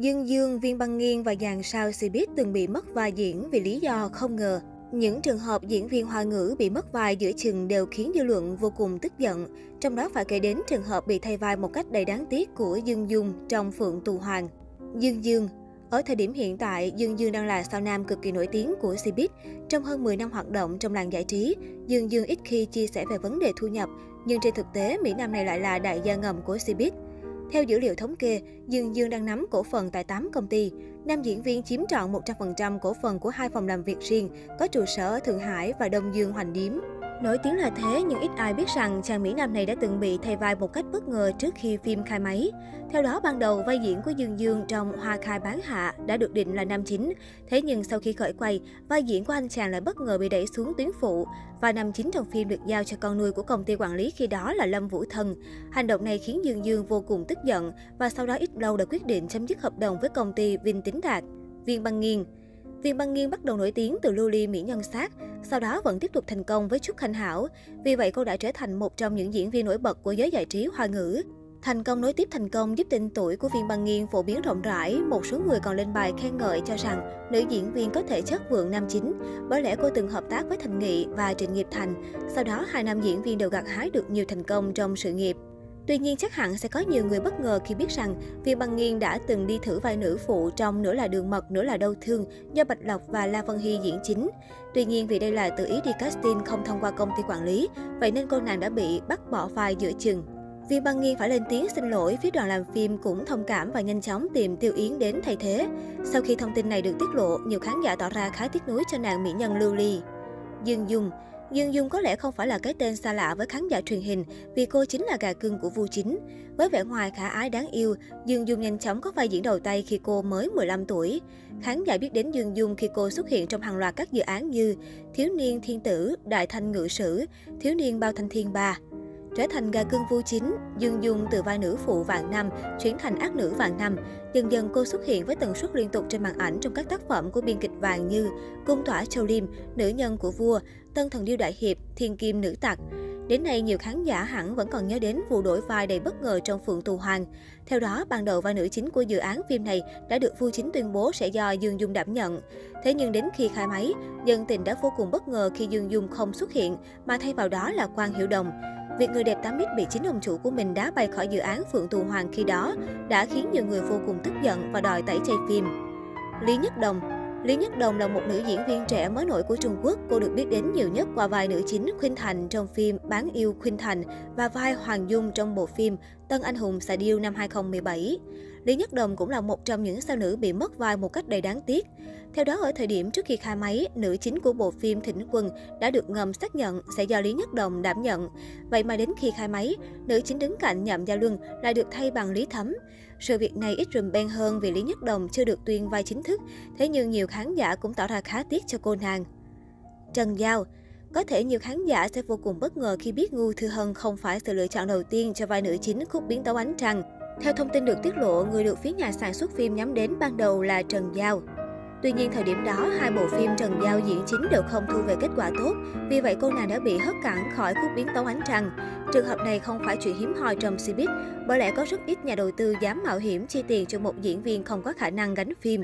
Dương Dương, Viên Băng Nghiên và dàn sao Cbiz từng bị mất vai diễn vì lý do không ngờ. Những trường hợp diễn viên hoa ngữ bị mất vai giữa chừng đều khiến dư luận vô cùng tức giận. Trong đó phải kể đến trường hợp bị thay vai một cách đầy đáng tiếc của Dương Dung trong Phượng Tù Hoàng. Dương Dương ở thời điểm hiện tại, Dương Dương đang là sao nam cực kỳ nổi tiếng của Cbiz. Trong hơn 10 năm hoạt động trong làng giải trí, Dương Dương ít khi chia sẻ về vấn đề thu nhập, nhưng trên thực tế, Mỹ Nam này lại là đại gia ngầm của Cbiz. Theo dữ liệu thống kê, Dương Dương đang nắm cổ phần tại 8 công ty. Nam diễn viên chiếm trọn 100% cổ phần của hai phòng làm việc riêng, có trụ sở ở Thượng Hải và Đông Dương Hoành Điếm. Nổi tiếng là thế nhưng ít ai biết rằng chàng Mỹ Nam này đã từng bị thay vai một cách bất ngờ trước khi phim khai máy. Theo đó, ban đầu vai diễn của Dương Dương trong Hoa khai bán hạ đã được định là nam chính. Thế nhưng sau khi khởi quay, vai diễn của anh chàng lại bất ngờ bị đẩy xuống tuyến phụ. Và nam chính trong phim được giao cho con nuôi của công ty quản lý khi đó là Lâm Vũ Thần. Hành động này khiến Dương Dương vô cùng tức giận và sau đó ít lâu đã quyết định chấm dứt hợp đồng với công ty Vinh Tính Đạt. Viên Băng Nghiên Viên Băng Nghiên bắt đầu nổi tiếng từ lưu ly mỹ nhân sát, sau đó vẫn tiếp tục thành công với Trúc Khanh Hảo. Vì vậy cô đã trở thành một trong những diễn viên nổi bật của giới giải trí hoa ngữ. Thành công nối tiếp thành công giúp tên tuổi của Viên Băng Nghiên phổ biến rộng rãi, một số người còn lên bài khen ngợi cho rằng nữ diễn viên có thể chất vượng nam chính, bởi lẽ cô từng hợp tác với Thành Nghị và Trịnh Nghiệp Thành. Sau đó hai nam diễn viên đều gặt hái được nhiều thành công trong sự nghiệp. Tuy nhiên chắc hẳn sẽ có nhiều người bất ngờ khi biết rằng Vi Băng Nghiên đã từng đi thử vai nữ phụ trong Nửa là đường mật, Nửa là đau thương do Bạch Lộc và La Vân Hy diễn chính. Tuy nhiên vì đây là tự ý đi casting không thông qua công ty quản lý, vậy nên cô nàng đã bị bắt bỏ vai giữa chừng. Vi Băng Nghiên phải lên tiếng xin lỗi, phía đoàn làm phim cũng thông cảm và nhanh chóng tìm Tiêu Yến đến thay thế. Sau khi thông tin này được tiết lộ, nhiều khán giả tỏ ra khá tiếc nuối cho nàng mỹ nhân Lưu Ly. Dương Dung Dương Dung có lẽ không phải là cái tên xa lạ với khán giả truyền hình vì cô chính là gà cưng của Vu Chính. Với vẻ ngoài khả ái đáng yêu, Dương Dung nhanh chóng có vai diễn đầu tay khi cô mới 15 tuổi. Khán giả biết đến Dương Dung khi cô xuất hiện trong hàng loạt các dự án như Thiếu niên thiên tử, Đại thanh ngự sử, Thiếu niên bao thanh thiên ba. Trở thành gà cưng vu chính, Dương Dung từ vai nữ phụ vạn năm chuyển thành ác nữ vạn năm. Dần dần cô xuất hiện với tần suất liên tục trên màn ảnh trong các tác phẩm của biên kịch vàng như Cung tỏa Châu Liêm, Nữ nhân của vua, Tân thần điêu đại hiệp, Thiên kim nữ tặc. Đến nay, nhiều khán giả hẳn vẫn còn nhớ đến vụ đổi vai đầy bất ngờ trong Phượng Tù Hoàng. Theo đó, ban đầu vai nữ chính của dự án phim này đã được Vu Chính tuyên bố sẽ do Dương Dung đảm nhận. Thế nhưng đến khi khai máy, dân tình đã vô cùng bất ngờ khi Dương Dung không xuất hiện, mà thay vào đó là Quang Hiểu Đồng. Việc người đẹp 8X bị chính ông chủ của mình đá bay khỏi dự án Phượng Tù Hoàng khi đó đã khiến nhiều người vô cùng tức giận và đòi tẩy chay phim. Lý Nhất Đồng Lý Nhất Đồng là một nữ diễn viên trẻ mới nổi của Trung Quốc. Cô được biết đến nhiều nhất qua vai nữ chính Khuynh Thành trong phim Bán yêu Khuynh Thành và vai Hoàng Dung trong bộ phim Tân Anh Hùng Xà Điêu năm 2017. Lý Nhất Đồng cũng là một trong những sao nữ bị mất vai một cách đầy đáng tiếc. Theo đó, ở thời điểm trước khi khai máy, nữ chính của bộ phim Thỉnh Quân đã được ngầm xác nhận sẽ do Lý Nhất Đồng đảm nhận. Vậy mà đến khi khai máy, nữ chính đứng cạnh Nhậm Gia Luân lại được thay bằng Lý Thấm. Sự việc này ít rùm beng hơn vì Lý Nhất Đồng chưa được tuyên vai chính thức, thế nhưng nhiều khán giả cũng tỏ ra khá tiếc cho cô nàng. Trần Giao có thể nhiều khán giả sẽ vô cùng bất ngờ khi biết Ngu Thư Hân không phải sự lựa chọn đầu tiên cho vai nữ chính khúc biến tấu ánh trăng. Theo thông tin được tiết lộ, người được phía nhà sản xuất phim nhắm đến ban đầu là Trần Giao. Tuy nhiên thời điểm đó, hai bộ phim Trần Giao diễn chính đều không thu về kết quả tốt, vì vậy cô nàng đã bị hất cản khỏi khúc biến tấu ánh trăng. Trường hợp này không phải chuyện hiếm hoi trong showbiz, bởi lẽ có rất ít nhà đầu tư dám mạo hiểm chi tiền cho một diễn viên không có khả năng gánh phim.